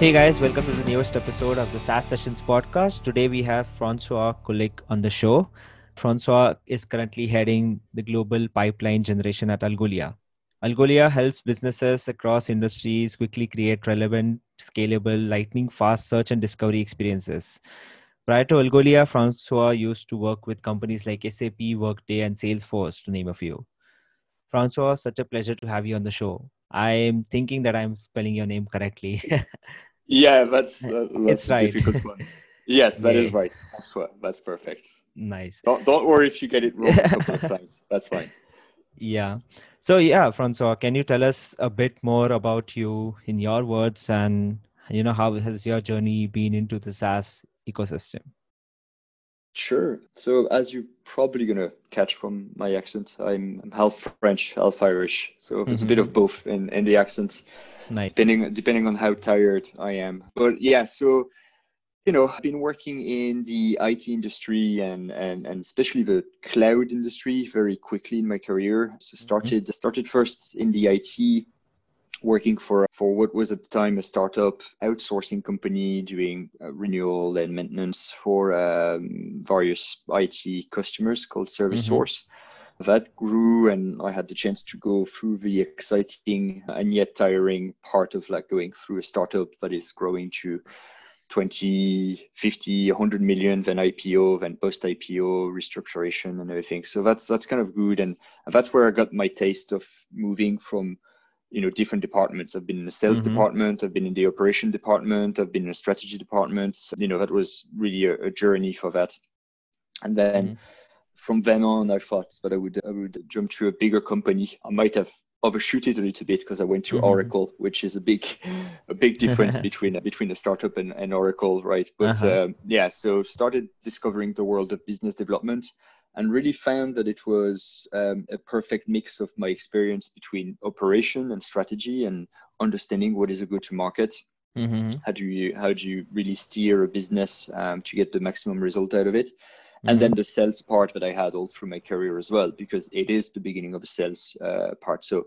Hey guys, welcome to the newest episode of the SaaS Sessions podcast. Today we have Francois Kulik on the show. Francois is currently heading the global pipeline generation at Algolia. Algolia helps businesses across industries quickly create relevant, scalable, lightning fast search and discovery experiences. Prior to Algolia, Francois used to work with companies like SAP, Workday, and Salesforce, to name a few. Francois, such a pleasure to have you on the show. I'm thinking that I'm spelling your name correctly. Yeah, that's, uh, that's it's right. difficult one. Yes, that yeah. is right. That's that's perfect. Nice. Don't don't worry if you get it wrong a couple of times. That's fine. Yeah. So yeah, Francois, can you tell us a bit more about you in your words and you know how has your journey been into the SaaS ecosystem? Sure. So as you're probably gonna catch from my accent, I'm, I'm half French, half Irish. So there's a bit of mm-hmm. both in, in the accents, Nice. depending depending on how tired I am. But yeah, so you know, I've been working in the IT industry and and and especially the cloud industry very quickly in my career. So mm-hmm. started started first in the IT working for for what was at the time a startup outsourcing company doing uh, renewal and maintenance for um, various IT customers called Service Mhm. Source. That grew, and I had the chance to go through the exciting and yet tiring part of like going through a startup that is growing to 20, 50, 100 million, then IPO, then post IPO restructuration and everything. So that's that's kind of good, and that's where I got my taste of moving from you know different departments i've been in the sales Mhm. department i've been in the operation department i've been in the strategy department you know that was really a, a journey for that and then Mhm. from then on i thought that i would i would jump to a bigger company i might have overshoot it a little bit because i went to Mhm. oracle which is a big a big difference between between a startup and, and oracle right but Uh-huh. um, yeah so started discovering the world of business development and really found that it was um, a perfect mix of my experience between operation and strategy and understanding what is a go to market Mhm. how do you how do you really steer a business um, to get the maximum result out of it Mm-hmm. and then the sales part that i had all through my career as well because it is the beginning of a sales uh, part so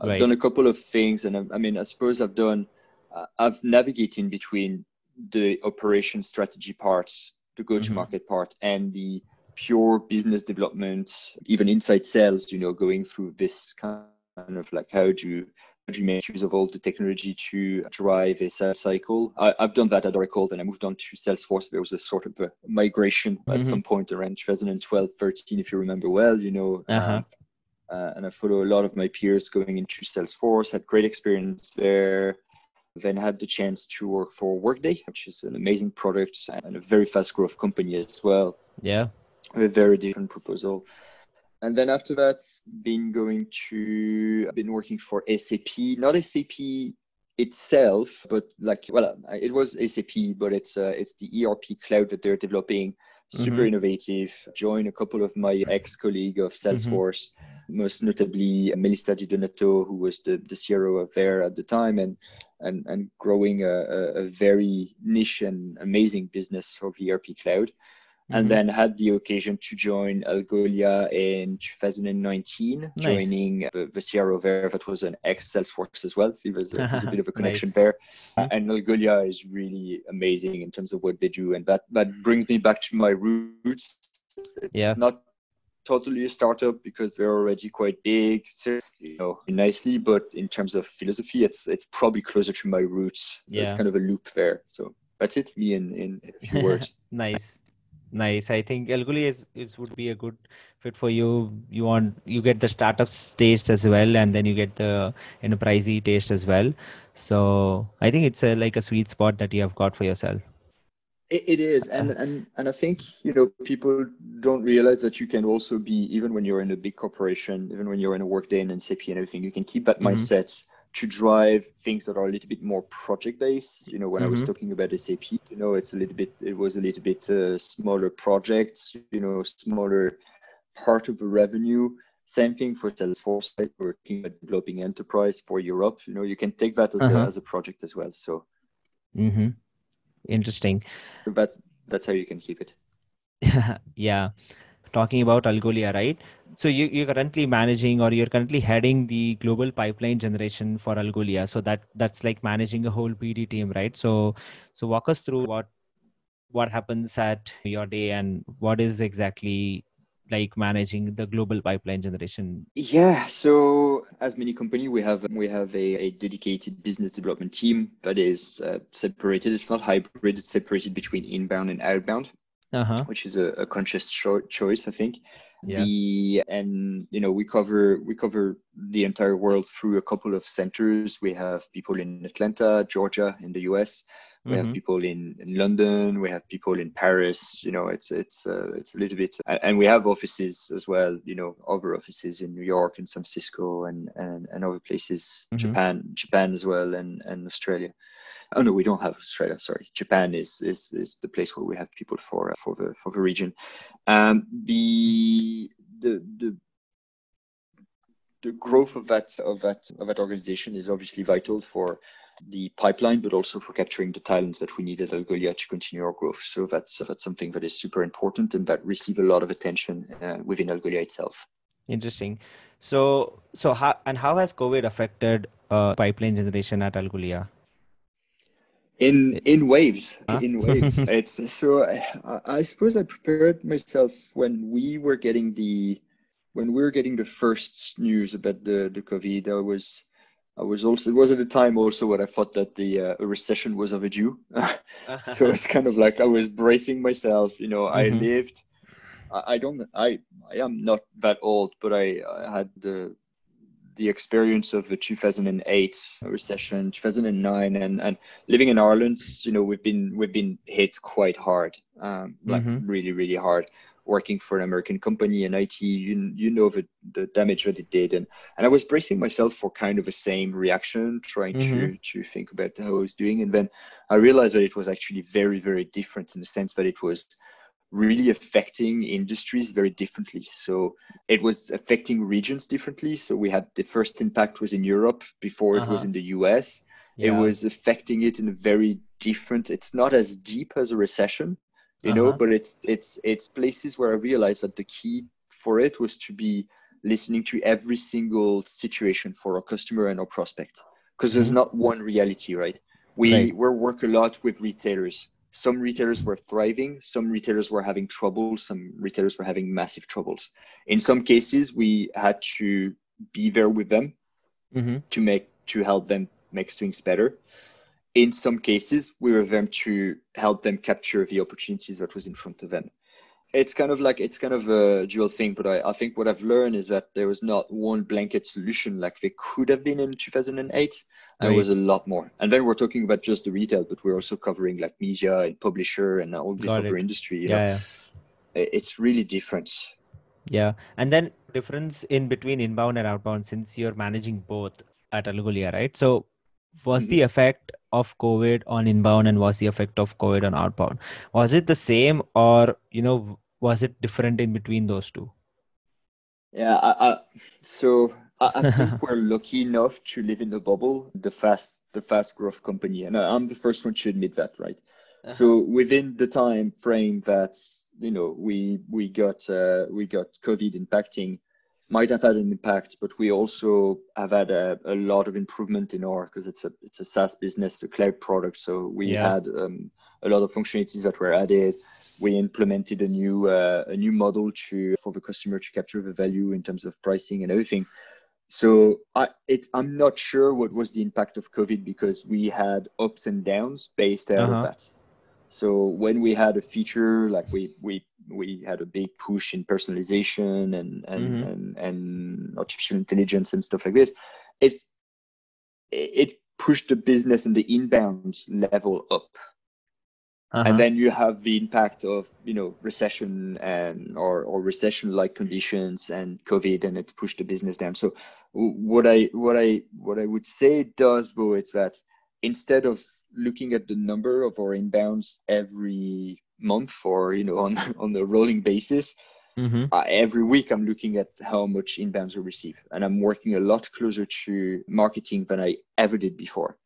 i've Right. done a couple of things and I, I mean i suppose i've done uh, i've navigated between the operation strategy parts the go to market part and the pure business development even inside sales you know going through this kind of like how do you how do you make use of all the technology to drive a sales cycle? I, I've done that at Oracle, then I moved on to Salesforce. There was a sort of a migration at Mhm. some point around 2012, 13, if you remember well, you know. Uh-huh. uh, and I follow a lot of my peers going into Salesforce, had great experience there. Then had the chance to work for Workday, which is an amazing product and a very fast growth company as well Yeah. A very different proposal. And then after that, been going to, been working for SAP, not SAP itself, but like, well, it was SAP, but it's uh, it's the ERP cloud that they're developing. Super Mhm. innovative. Joined a couple of my ex-colleague of Salesforce, most notably Melissa Di Donato, who was the, the CRO of there at the time, and and and growing a, a, a very niche and amazing business for ERP cloud and Mhm. then had the occasion to join Algolia in 2019, Nice. joining the, the CRO there that was an ex Salesforce as well. So there's a, there's a bit of a connection Nice. there. Uh, Mhm. and Algolia is really amazing in terms of what they do, and that that brings me back to my roots. It's Yeah. not totally a startup because they're already quite big, so, you know, nicely. But in terms of philosophy, it's it's probably closer to my roots. So it's kind of a loop there. So that's it, me in in a few words. nice nice. I think Algolia is, is would be a good fit for you. You want you get the startup taste as well and then you get the enterprisey taste as well. So i think it's a, like a sweet spot that you have got for yourself. It, it is, and and and I think you know people don't realize that you can also be even when you're in a big corporation, even when you're in a workday and SAP and everything, you can keep that Mhm. mindset to drive things that are a little bit more project based. You know, when I was Mhm. talking about SAP, you know, it's a little bit, it was a little bit uh, smaller projects, you know, smaller part of the revenue. Same thing for Salesforce, right? We're looking at developing enterprise for Europe. You know, you can take that as Uh-huh. a as a project as well. So mm-hmm. interesting that's that's how you can keep it. yeah talking about Algolia, right? So you, you're currently managing or you're currently heading the global pipeline generation for Algolia. So that that's like managing a whole BD team, right? So so walk us through what what happens at your day and what is exactly like managing the global pipeline generation yeah so as many company we have we have a, a dedicated business development team that is uh, separated it's not hybrid it's separated between inbound and outbound uh-huh. which is a, a conscious cho- choice i think yeah. the and you know we cover we cover the entire world through a couple of centers we have people in atlanta georgia in the us we mm-hmm. have people in, in london we have people in paris you know it's it's uh, it's a little bit and we have offices as well you know other offices in new york and san francisco and and, and other places mm-hmm. japan japan as well and and australia oh no we don't have australia sorry japan is is is the place where we have people for for the for the region um the the the the growth of that of that of that organization is obviously vital for the pipeline, but also for capturing the talents that we need at Algolia to continue our growth. So that's that's something that is super important and that receive a lot of attention uh, within Algolia itself. Interesting. So so how and how has COVID affected uh, pipeline generation at Algolia? In in waves, huh? in waves. it's so I, I suppose I prepared myself when we were getting the when we were getting the first news about the the COVID. I was I was also it was at the time also what I thought that the uh, recession was overdue. so it's kind of like I was bracing myself. You know, mm-hmm. I lived. I, I, don't. I I am not that old, but I, I had the the experience of the 2008 recession, 2009, and and living in Ireland. You know, we've been we've been hit quite hard, um, like mm-hmm. really really hard working for an American company in IT, you, you know the, the damage that it did. And, and I was bracing myself for kind of the same reaction, trying mm-hmm. to, to think about how I was doing. And then I realized that it was actually very, very different in the sense that it was really affecting industries very differently. So it was affecting regions differently. So we had the first impact was in Europe before uh-huh. it was uh-huh. in the US. Yeah. It was affecting it in a very different, it's not as deep as a recession, you uh-huh. know but it's it's it's places where i realized that the key for it was to be listening to every single situation for our customer and our prospect because mm-hmm. there's not one reality right we right. we work a lot with retailers some retailers were thriving some retailers were having trouble some retailers were having massive troubles in some cases we had to be there with them mm-hmm. to make to help them make things better in some cases, we were there to help them capture the opportunities that was in front of them. It's kind of like it's kind of a dual thing, but I, I think what I've learned is that there was not one blanket solution like there could have been in 2008. Right. There was a lot more. And then we're talking about just the retail, but we're also covering like media and publisher and all this Got other it. industry. You yeah, know? yeah. It's really different. Yeah. And then difference in between inbound and outbound since you're managing both at Algolia, right? So was mm-hmm. the effect of covid on inbound and was the effect of covid on outbound was it the same or you know was it different in between those two yeah I, I, so I, think we're lucky enough to live in the bubble the fast the fast growth company and i'm the first one to admit that right uh-huh. so within the time frame that you know we we got uh, we got covid impacting might have had an impact, but we also have had a, a lot of improvement in our because it's a it's a SaaS business, a cloud product. So we yeah. had um, a lot of functionalities that were added. We implemented a new uh, a new model to for the customer to capture the value in terms of pricing and everything. So I it, I'm not sure what was the impact of COVID because we had ups and downs based out uh-huh. of that. So when we had a feature like we we we had a big push in personalization and and mm-hmm. and, and artificial intelligence and stuff like this, it's it pushed the business and the inbound level up. Uh-huh. And then you have the impact of you know recession and or, or recession like conditions and COVID and it pushed the business down. So what I what I what I would say it does, Bo, is that instead of looking at the number of our inbounds every month or you know on on a rolling basis mm-hmm. uh, every week i'm looking at how much inbounds we receive and i'm working a lot closer to marketing than i ever did before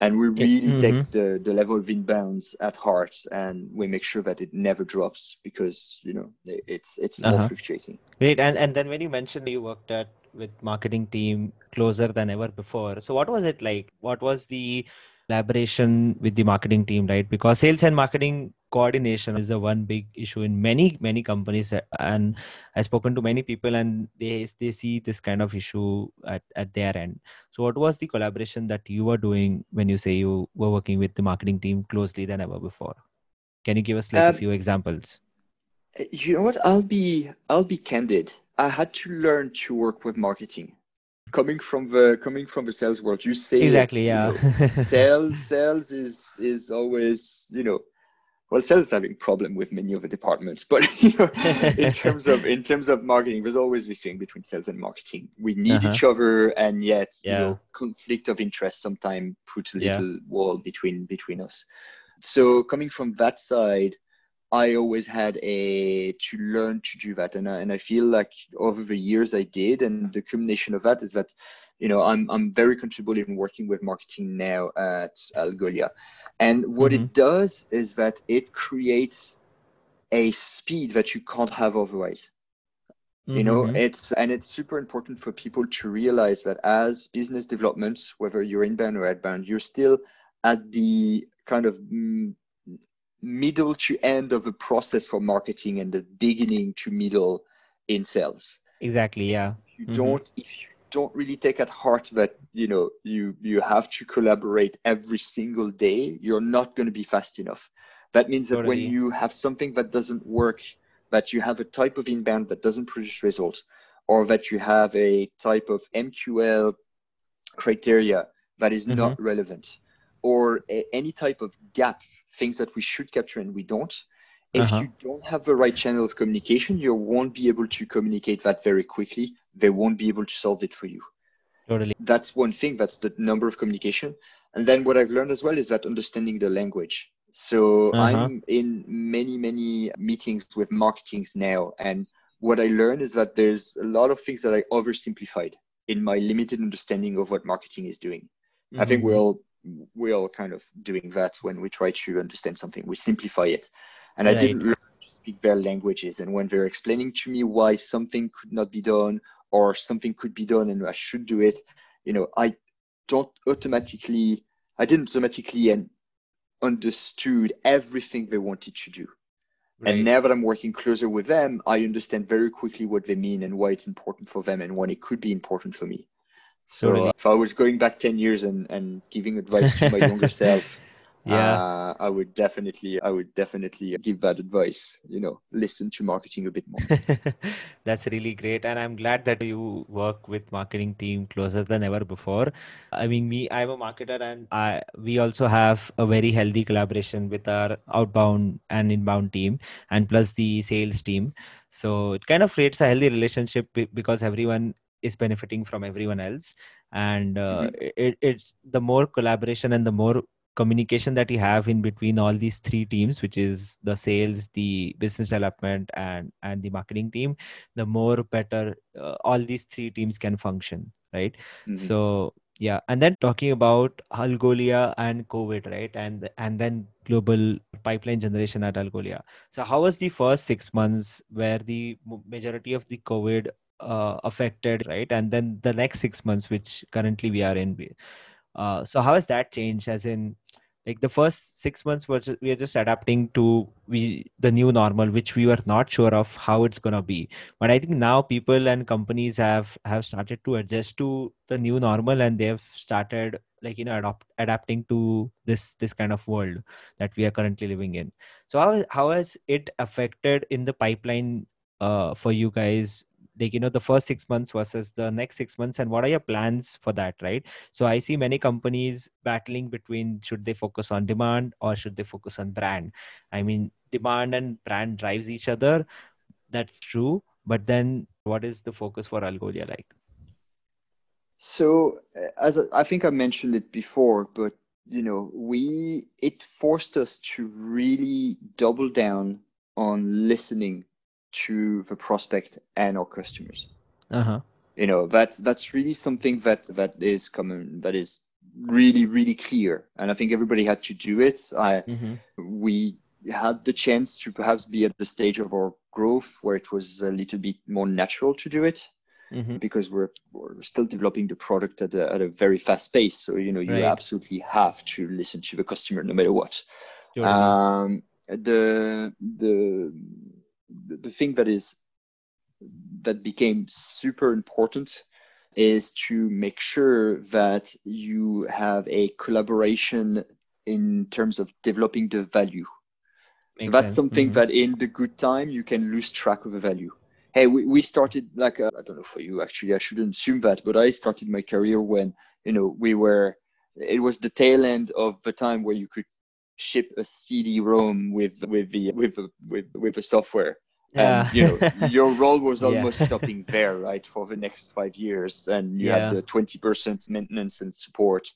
and we really mm-hmm. take the, the level of inbounds at heart and we make sure that it never drops because you know it's it's uh-huh. more fluctuating great and and then when you mentioned you worked at with marketing team closer than ever before so what was it like what was the collaboration with the marketing team right? Because sales and marketing coordination is the one big issue in many many companies and i've spoken to many people and they they see this kind of issue at, at their end. So what was the collaboration that you were doing when you say you were working with the marketing team closely than ever before? Can you give us like um, a few examples? you know what? I'll be i'll be candid. I had to learn to work with marketing coming from the coming from the sales world you say exactly it, yeah you know, sales sales is is always you know well sales is having problem with many of the departments but you know in terms of in terms of marketing there's always this thing between sales and marketing we need uh-huh. each other and yet yeah. you know conflict of interest sometimes put a little yeah. wall between between us so coming from that side I always had a to learn to do that, and I, and I feel like over the years I did, and the culmination of that is that, you know, I'm I'm very comfortable in working with marketing now at Algolia, and what mm-hmm. it does is that it creates a speed that you can't have otherwise. Mm-hmm. You know, mm-hmm. it's and it's super important for people to realize that as business development, whether you're inbound or outbound, you're still at the kind of mm, middle to end of the process for marketing and the beginning to middle in sales. Exactly. Yeah. If you mm-hmm. don't if you don't really take at heart that you know you you have to collaborate every single day, you're not going to be fast enough. That means that totally. when you have something that doesn't work, that you have a type of inbound that doesn't produce results, or that you have a type of MQL criteria that is mm-hmm. not relevant, or a, any type of gap things that we should capture and we don't. If uh-huh. you don't have the right channel of communication, you won't be able to communicate that very quickly. They won't be able to solve it for you. Totally. That's one thing. That's the number of communication. And then what I've learned as well is that understanding the language. So uh-huh. I'm in many, many meetings with marketings now. And what I learned is that there's a lot of things that I oversimplified in my limited understanding of what marketing is doing. Mm-hmm. I think mm-hmm. we're all we're all kind of doing that when we try to understand something. We simplify it. And right. I didn't learn to speak their languages. And when they're explaining to me why something could not be done or something could be done and I should do it, you know, I don't automatically, I didn't automatically and understood everything they wanted to do. Right. And now that I'm working closer with them, I understand very quickly what they mean and why it's important for them and when it could be important for me. So totally. if I was going back 10 years and, and giving advice to my younger self, yeah, uh, I would definitely, I would definitely give that advice, you know, listen to marketing a bit more. That's really great. And I'm glad that you work with marketing team closer than ever before. I mean, me, I'm a marketer and I, we also have a very healthy collaboration with our outbound and inbound team and plus the sales team. So it kind of creates a healthy relationship because everyone is benefiting from everyone else. And uh, mm-hmm. it, it's the more collaboration and the more communication that you have in between all these three teams which is the sales the business development and and the marketing team the more better uh, all these three teams can function right? Mm-hmm. so yeah. And then talking about algolia and covid right? And and then global pipeline generation at algolia. So how was the first six months where the majority of the covid uh, affected, right? And then the next six months, which currently we are in. Uh, so how has that changed? As in, like the first six months was we are just adapting to we the new normal, which we were not sure of how it's gonna be. But I think now people and companies have have started to adjust to the new normal, and they've started like you know adopt, adapting to this this kind of world that we are currently living in so how, how has it affected in the pipeline uh, for you guys like you know the first six months versus the next six months and what are your plans for that right? So i see many companies battling between should they focus on demand or should they focus on brand. I mean demand and brand drives each other. That's true. But then what is the focus for algolia like? So uh, as i think i mentioned it before but you know we it forced us to really double down on listening to the prospect and our customers. Uh-huh. You know, that's that's really something that that is common that is really really clear and i think everybody had to do it i Mm-hmm. we had the chance to perhaps be at the stage of our growth where it was a little bit more natural to do it Mm-hmm. because we're, we're still developing the product at a, at a very fast pace so you know you Right. absolutely have to listen to the customer no matter what um, the the the the thing that is that became super important is to make sure that you have a collaboration in terms of developing the value. so that's sense. something Mhm. that in the good time you can lose track of the value. Hey, we, we started like uh, I don't know for you actually I shouldn't assume that, but I started my career when you know we were it was the tail end of the time where you could ship a CD-ROM with with the with the, with with the software. Yeah. And you know your role was Yeah. almost stopping there, right, for the next five years, and you Yeah. had the twenty percent maintenance and support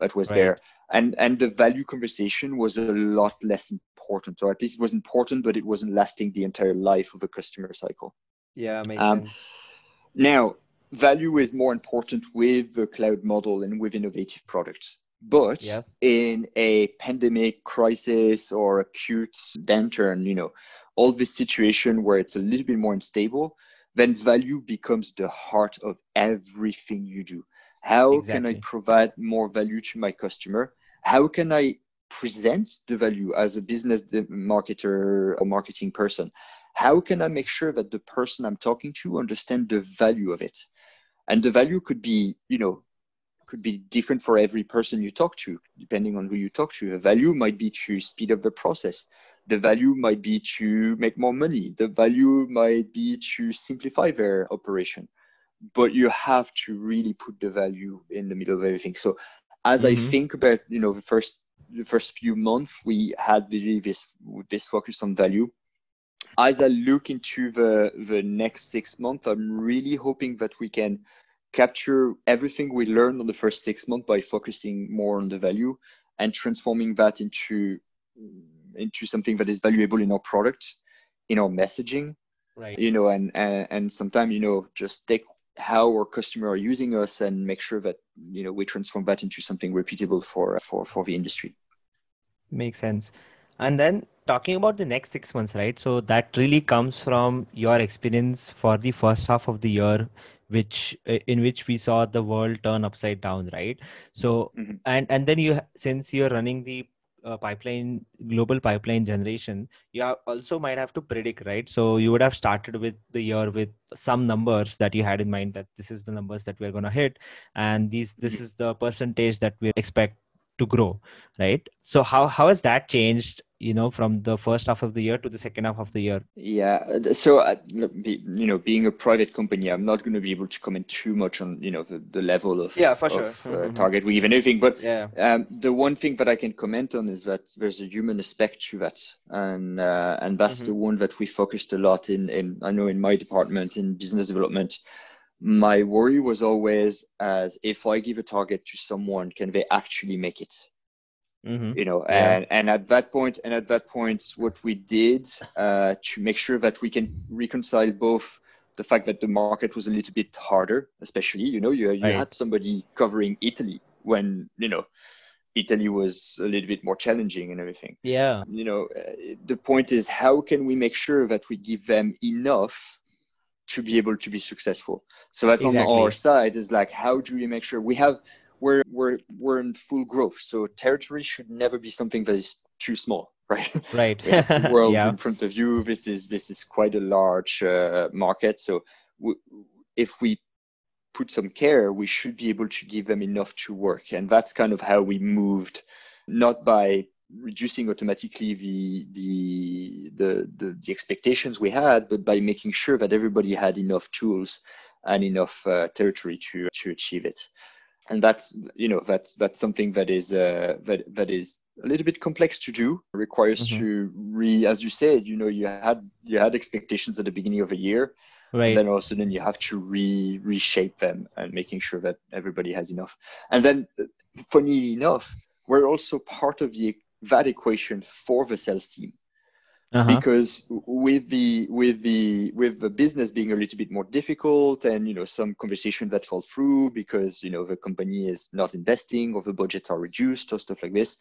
that was Right. there, and and the value conversation was a lot less important, or at least it was important, but it wasn't lasting the entire life of a customer cycle. yeah, makes Um, sense. Now, value is more important with the cloud model and with innovative products. But Yeah. in a pandemic crisis or acute downturn, you know, all this situation where it's a little bit more unstable, then value becomes the heart of everything you do. How can I provide more value to my customer? How can I present the value as a business marketer or marketing person? How can I make sure that the person I'm talking to understand the value of it? And the value could be, you know, could be different for every person you talk to, depending on who you talk to. The value might be to speed up the process. The value might be to make more money. The value might be to simplify their operation. But you have to really put the value in the middle of everything. So as I Mhm. think about, you know, the first the first few months, we had really this this focus on value. As I look into the the next six months, I'm really hoping that we can capture everything we learned on the first six months by focusing more on the value and transforming that into into something that is valuable in our product in our messaging Right. you know and and, and sometimes you know just take how our customer are using us and make sure that you know we transform that into something repeatable for for for the industry Makes sense. And then talking about the next six months, right? So that really comes from your experience for the first half of the year, which uh, in which we saw the world turn upside down, right? So Mhm. and and then you since you're running the uh, pipeline global pipeline generation, you also might have to predict, right? So you would have started with the year with some numbers that you had in mind that this is the numbers that we're gonna hit, and these this Mhm. is the percentage that we expect to grow right so how how has that changed you know from the first half of the year to the second half of the year Yeah. So, uh, you know, being a private company, I'm not going to be able to comment too much on, you know, the, the level of, Yeah, for of sure. uh, Mhm. target we give and everything. But yeah um, the one thing that I can comment on is that there's a human aspect to that, and uh, and that's the one that we focused a lot in. In I know in my department in business development, my worry was always as if I give a target to someone, can they actually make it? Hmm you know Yeah. and and at that point and at that point what we did uh, to make sure that we can reconcile both the fact that the market was a little bit harder especially you know you, you Right. had somebody covering italy when you know italy was a little bit more challenging and everything. Yeah. You know uh, the point is how can we make sure that we give them enough to be able to be successful? So that's on our side is like how do we make sure? We have we're we're we're in full growth. So territory should never be something that is too small right? Right. We the world yeah. in front of you. This is this is quite a large uh, market. So w- if we put some care we should be able to give them enough to work. And that's kind of how we moved not by reducing automatically the the the the, the expectations we had but by making sure that everybody had enough tools and enough uh, territory to to achieve it and that's you know that's that's something that is uh, that that is a little bit complex to do. Requires Mhm. to re as you said you know you had you had expectations at the beginning of a year. Right. then all of a sudden you have to re reshape them and making sure that everybody has enough. And then uh, funny enough we're also part of the that equation for the sales team uh-huh. because with the with the with the business being a little bit more difficult and you know some conversation that fall through because you know the company is not investing or the budgets are reduced or stuff like this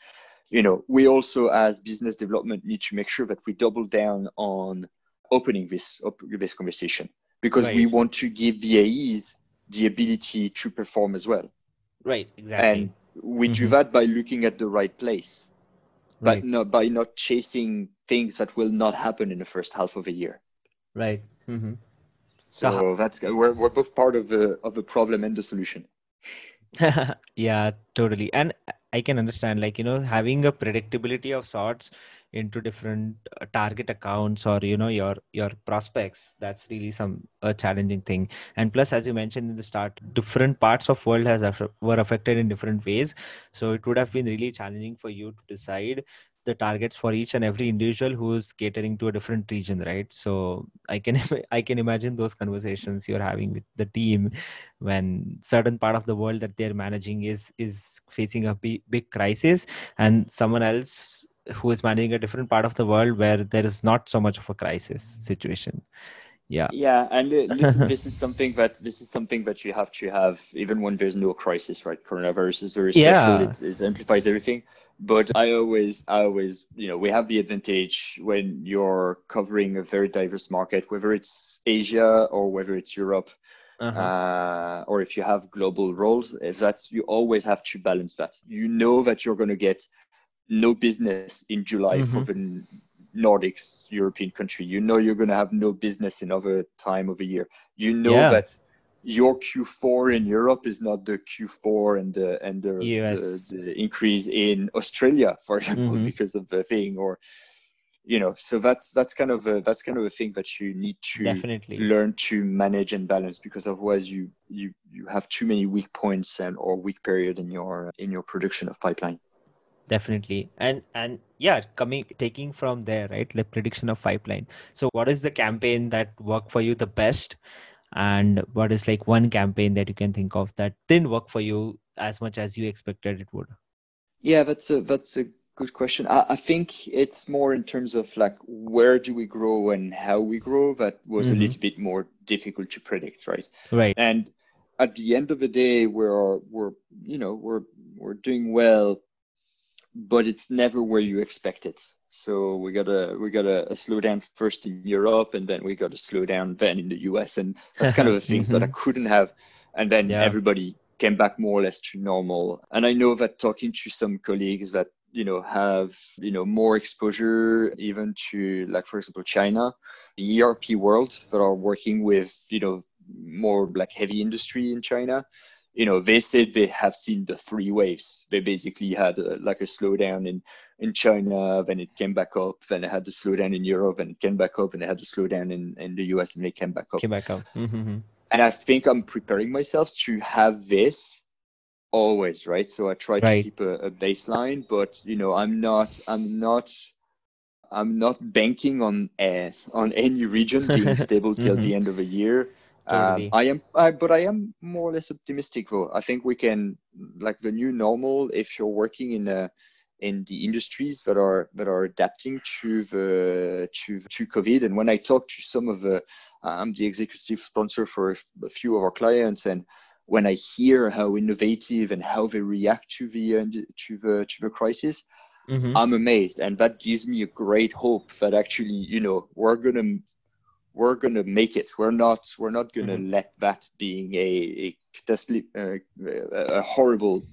you know we also as business development need to make sure that we double down on opening this op- this conversation because right. we want to give VAEs the ability to perform as well right exactly and we mm-hmm. do that by looking at the right place right. not by not chasing things that will not happen in the first half of a year. Right. Mm-hmm. So, so that's we're we're both part of the of the problem and the solution. yeah, totally. And I can understand, like you know, having a predictability of sorts into different uh, target accounts or you know your your prospects. That's really some a challenging thing. And plus as you mentioned in the start different parts of world has were affected in different ways. So it would have been really challenging for you to decide the targets for each and every individual who's catering to a different region right? So i can i can imagine those conversations you're having with the team when certain part of the world that they're managing is is facing a big, big crisis and someone else who is managing a different part of the world where there is not so much of a crisis situation. Yeah. Yeah and this, this is something that this is something that you have to have even when there's no crisis right? Coronavirus is very special. Yeah. it, it amplifies everything. But i always i always you know we have the advantage when you're covering a very diverse market whether it's asia or whether it's europe uh-huh. uh, or if you have global roles that you always have to balance that. You know that you're going to get no business in July mm-hmm. for the Nordics European country. You know you're going to have no business in other time of the year. You know yeah. that your Q4 in Europe is not the Q4 and the and the, the, the increase in Australia, for example, mm-hmm. because of the thing or you know so that's that's kind of a that's kind of a thing that you need to definitely learn to manage and balance because otherwise you you you have too many weak points and or weak period in your in your production of pipeline definitely. And and yeah coming taking from there right like prediction of pipeline. So what is the campaign that worked for you the best? And what is like one campaign that you can think of that didn't work for you as much as you expected it would? Yeah that's a that's a good question. I, I think it's more in terms of like where do we grow and how we grow that was mm-hmm. a little bit more difficult to predict right? Right. And at the end of the day we're we're you know we're we're doing well but it's never where you expect it. So we got a we got a, a slowdown first in Europe, and then we got a slowdown then in the US, and that's kind of the things mm-hmm. that I mm-hmm. couldn't have. And then yeah. everybody came back more or less to normal. And I know that talking to some colleagues that you know have you know more exposure even to like for example China, the ERP world that are working with you know more like heavy industry in China you know they said they have seen the three waves they basically had a, like a slowdown in in china then it came back up then it had to slow down in europe and it came back up and it had to slow down in, in the us and they came back up came back up mm-hmm. and i think i'm preparing myself to have this always right so i try right. to keep a, a baseline but you know i'm not i'm not i'm not banking on uh, on any region being stable till mm-hmm. the end of a year um, I am, I, but I am more or less optimistic though. I think we can, like the new normal, if you're working in a, in the industries that are that are adapting to the to to COVID. And when I talk to some of the, I'm the executive sponsor for a few of our clients, and when I hear how innovative and how they react to the uh, to the to the crisis, mm-hmm. I'm amazed, and that gives me a great hope that actually, you know, we're gonna we're going to make it. We're not. We're not going to mm-hmm. let that being a a, a horrible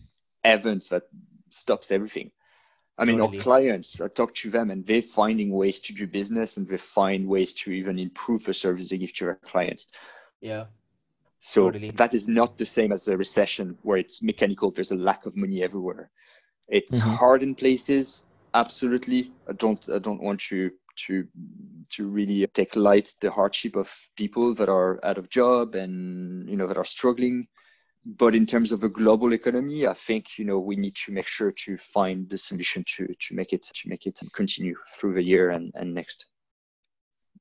event that stops everything. I mean, totally. our clients, I talk to them and they're finding ways to do business and they find ways to even improve the service they give to their clients. Yeah. So totally. that is not the same as a recession where it's mechanical. There's a lack of money everywhere. It's mm-hmm. hard in places. Absolutely. I don't, I don't want to to to really take light the hardship of people that are out of job and you know that are struggling. But in terms of a global economy i think you know we need to make sure to find the solution to to make it to make it continue through the year and, and next.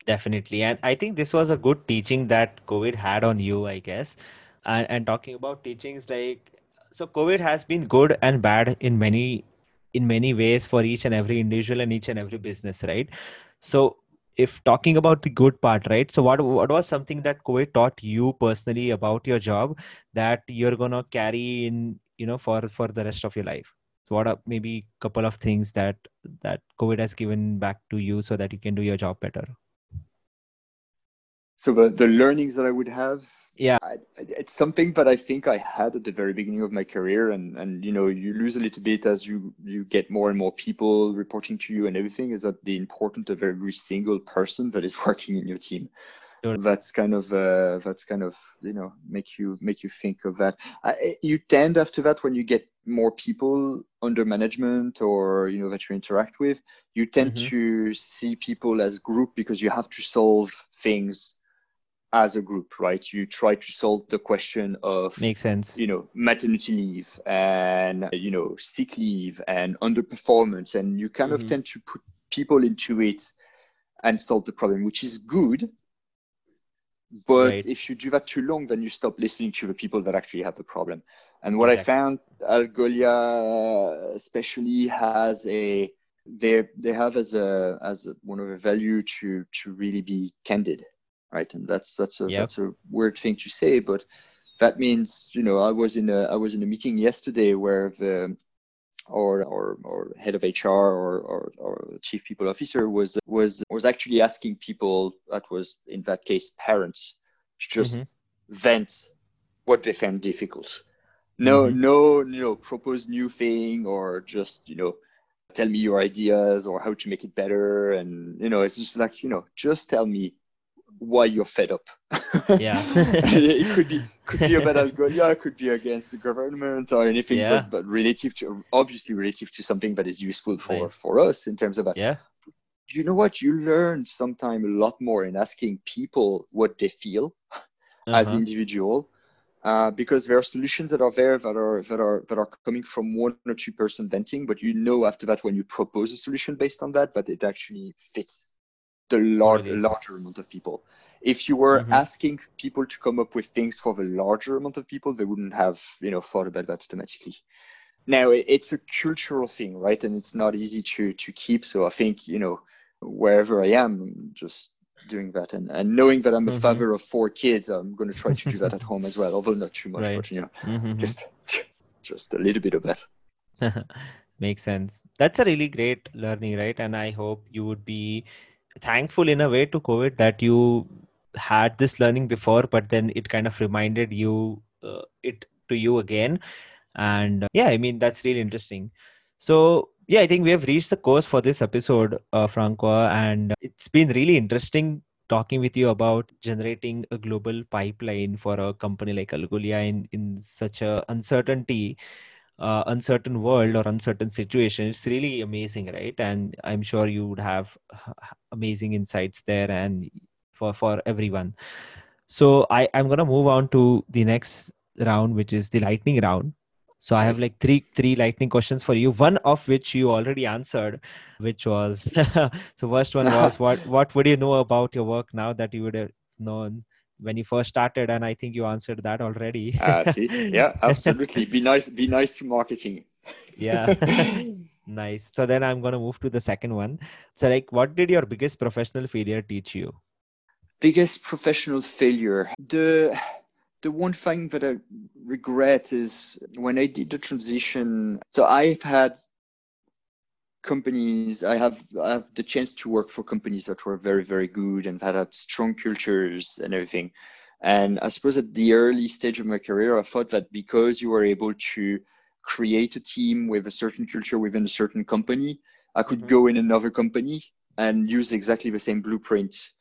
Definitely. And i think this was a good teaching that covid had on you i guess. And, and talking about teachings like so covid has been good and bad in many in many ways for each and every individual and each and every business, right? So if talking about the good part, right? So what what was something that COVID taught you personally about your job that you're gonna carry in, you know, for for the rest of your life? So what are maybe a couple of things that that COVID has given back to you so that you can do your job better? So the, the learnings that I would have, yeah, I, it's something that I think I had at the very beginning of my career, and and you know you lose a little bit as you you get more and more people reporting to you and everything. Is that the importance of every single person that is working in your team? That's kind of uh, that's kind of you know make you make you think of that. I, you tend after that when you get more people under management or you know that you interact with, you tend mm-hmm. to see people as group because you have to solve things as a group, right? You try to solve the question of makes sense. You know, maternity leave and you know sick leave and underperformance, and you kind mm-hmm. of tend to put people into it and solve the problem, which is good. But right. if you do that too long, then you stop listening to the people that actually have the problem. And what exactly. I found, Algolia especially has a they they have as a as a, one of the value to to really be candid right? And that's that's a yep. that's a weird thing to say, but that means you know I was in a I was in a meeting yesterday where the or or, or head of HR or, or, or chief people officer was was was actually asking people that was in that case parents to just mm-hmm. vent what they found difficult. No, mm-hmm. no, you know, propose new thing or just you know tell me your ideas or how to make it better and you know it's just like you know just tell me why you're fed up. Yeah. it could be could be about Algolia, it could be against the government or anything, yeah. but, but relative to obviously relative to something that is useful for for us in terms of that. Yeah. You know what? You learn sometimes a lot more in asking people what they feel uh-huh. as individual. Uh, because there are solutions that are there that are that are that are coming from one or two person venting, but you know after that when you propose a solution based on that, that it actually fits the lar- larger amount of people. If you were mm-hmm. asking people to come up with things for the larger amount of people, they wouldn't have you know thought about that automatically. Now it's a cultural thing, right? And it's not easy to to keep. So I think you know wherever I am, just doing that and, and knowing that I'm a mm-hmm. father of four kids, I'm going to try to do that at home as well, although not too much, right. but you know, mm-hmm. just just a little bit of that. Makes sense. That's a really great learning, right? And I hope you would be thankful in a way to COVID that you had this learning before, but then it kind of reminded you uh, it to you again. And uh, yeah, I mean that's really interesting. So yeah, I think we have reached the course for this episode, uh, Francois, and it's been really interesting talking with you about generating a global pipeline for a company like Algolia in in such a uncertainty uh, uncertain world or uncertain situation it's really amazing right? And i'm sure you would have amazing insights there and for for everyone. So i i'm going to move on to the next round which is the lightning round. So i have like three three lightning questions for you one of which you already answered which was so first one was what what would you know about your work now that you would have known when you first started and i think you answered that already. Uh, see? Yeah absolutely. Be nice be nice to marketing. Yeah. Nice. So then i'm going to move to the second one. So like what did your biggest professional failure teach you? Biggest professional failure? The the one thing that i regret is when i did the transition. So i've had companies i have i have the chance to work for companies that were very very good and that had strong cultures and everything and i suppose at the early stage of my career i thought that because you were able to create a team with a certain culture within a certain company i could mm-hmm. go in another company and use exactly the same blueprint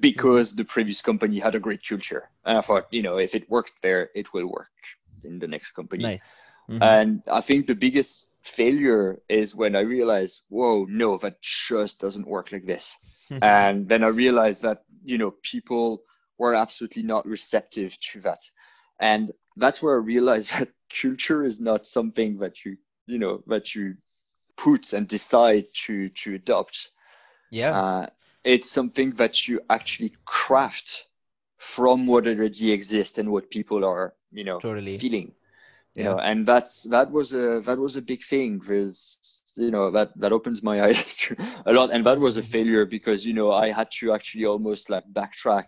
because the previous company had a great culture and i thought you know if it worked there it will work in the next company nice. Mm-hmm. And I think the biggest failure is when I realized, whoa, no, that just doesn't work like this. Mm-hmm. And then I realized that, you know, people were absolutely not receptive to that. And that's where I realized that culture is not something that you, you know, that you put and decide to to adopt. Yeah. Uh, it's something that you actually craft from what already exists and what people are, you know, totally. feeling you know and that's that was a that was a big thing because you know that that opens my eyes a lot and that was a failure because you know i had to actually almost like backtrack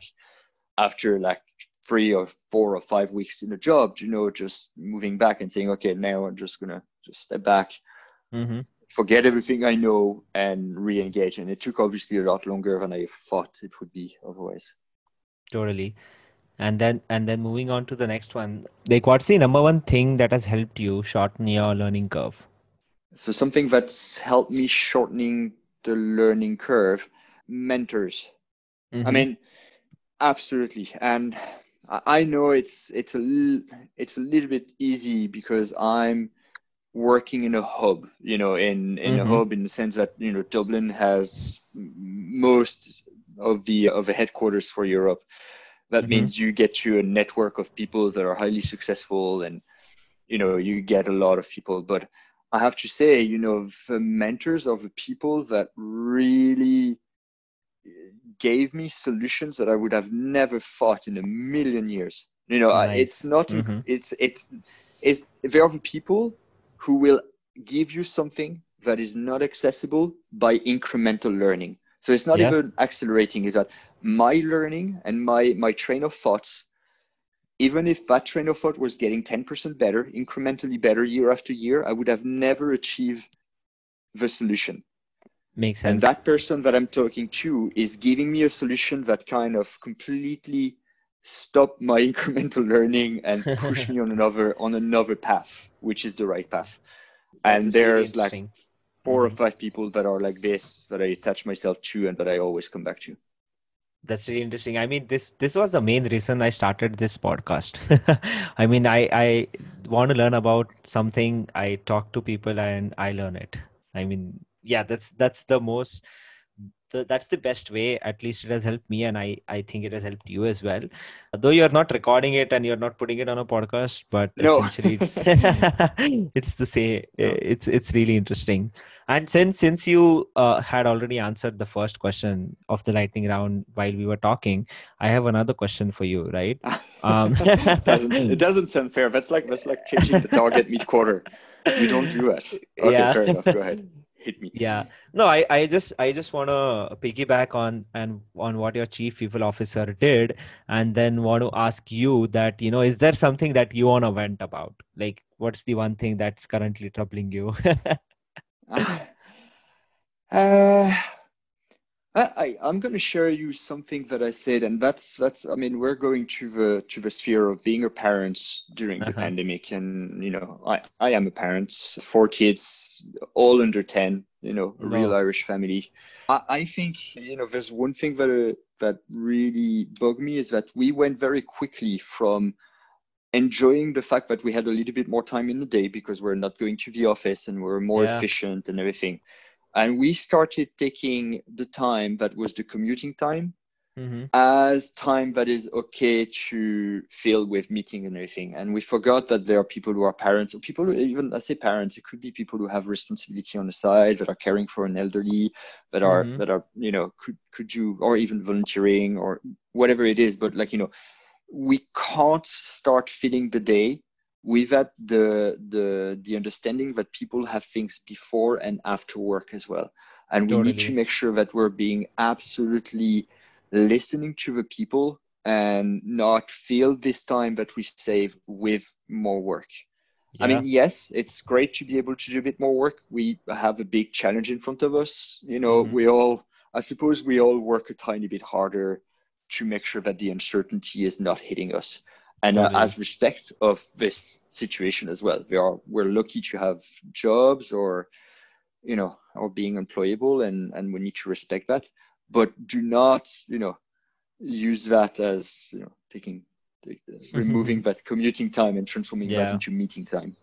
after like three or four or five weeks in a job you know just moving back and saying okay now i'm just gonna just step back mm-hmm. forget everything i know and re-engage. And it took obviously a lot longer than i thought it would be otherwise. Totally and then and then moving on to the next one. Like what's the number one thing that has helped you shorten your learning curve. So something that's helped me shortening the learning curve mentors. Mhm. i mean absolutely. And I- know it's it's a it's a little bit easy because i'm working in a hub you know in in Mhm. a hub in the sense that you know dublin has most of the of the headquarters for europe that Mhm. means you get to a network of people that are highly successful and you know you get a lot of people but i have to say you know the mentors of the people that really gave me solutions that i would have never thought in a million years you know I, it's Nice. not Mhm. it's it's it's there are the people who will give you something that is not accessible by incremental learning so it's not Yeah. even accelerating is that my learning and my my train of thoughts even if that train of thought was getting 10% better incrementally better year after year i would have never achieved the solution makes sense. and that person that i'm talking to is giving me a solution that kind of completely stop my incremental learning and push me on another on another path which is the right path That and is really there's like 4 or Mhm. five people that are like this that i attach myself to and that i always come back to That's really interesting. I mean, this this was the main reason I started this podcast. I mean, I I want to learn about something. I talk to people and I learn it. I mean, yeah, that's that's the most the, that's the best way. At least it has helped me, and I I think it has helped you as well. Though you're not recording it and you're not putting it on a podcast, but No. essentially it's it's the same. It's it's really interesting. And since since you uh, had already answered the first question of the lightning round while we were talking, I have another question for you, right? Um, doesn't it doesn't sound fair that's like that's like changing the target mid quarter you don't do it okay yeah. fair enough go ahead hit me Yeah. No, I, I just I just want to piggyback on and on what your chief people officer did, and then want to ask you that, you know, is there something that you want to vent about? Like, what's the one thing that's currently troubling you? uh, I, I I'm going to share you something that I said, and that's that's I mean we're going to the to the sphere of being a parent during the Uh-huh. pandemic, and you know I I am a parent, four kids, all under ten, you know, a real. Irish family. I, I think you know there's one thing that uh, that really bugged me is that we went very quickly from enjoying the fact that we had a little bit more time in the day because we're not going to the office and we're more Yeah. efficient and everything. And we started taking the time that was the commuting time hmm as time that is okay to fill with meeting and everything. And we forgot that there are people who are parents, or people who even I say parents, it could be people who have responsibility on the side that are caring for an elderly, that are Mhm. that are you know could could do or even volunteering or whatever it is. But like you know, we can't start filling the day without the the the understanding that people have things before and after work as well. And we need to make sure that we're being absolutely listening to the people and not feel this time that we save with more work. I mean, yes, it's great to be able to do a bit more work. We have a big challenge in front of us. You know, Mhm. we all, I suppose, we all work a tiny bit harder to make sure that the uncertainty is not hitting us. And uh, as respect of this situation as well, we are we're lucky to have jobs or, you know, or being employable, and and we need to respect that. But do not, you know, use that as you know taking take the, removing that commuting time and transforming that into meeting time.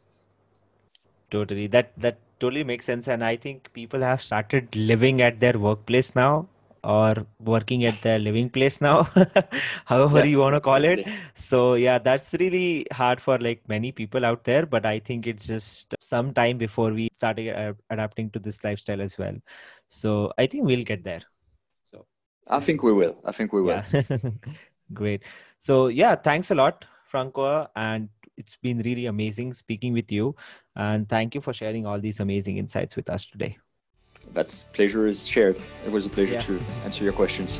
Totally. That that totally makes sense. And I think people have started living at their workplace now or working at their living place now, however you want to call it. So yeah, that's really hard for like many people out there, but I think it's just some time before we started uh, adapting to this lifestyle as well. So I think we'll get there. So I think we will. I think we will. yeah. Great. So yeah, thanks a lot, Francois. And it's been really amazing speaking with you. And thank you for sharing all these amazing insights with us today. That's pleasure is shared. It was a pleasure Yeah. to answer your questions.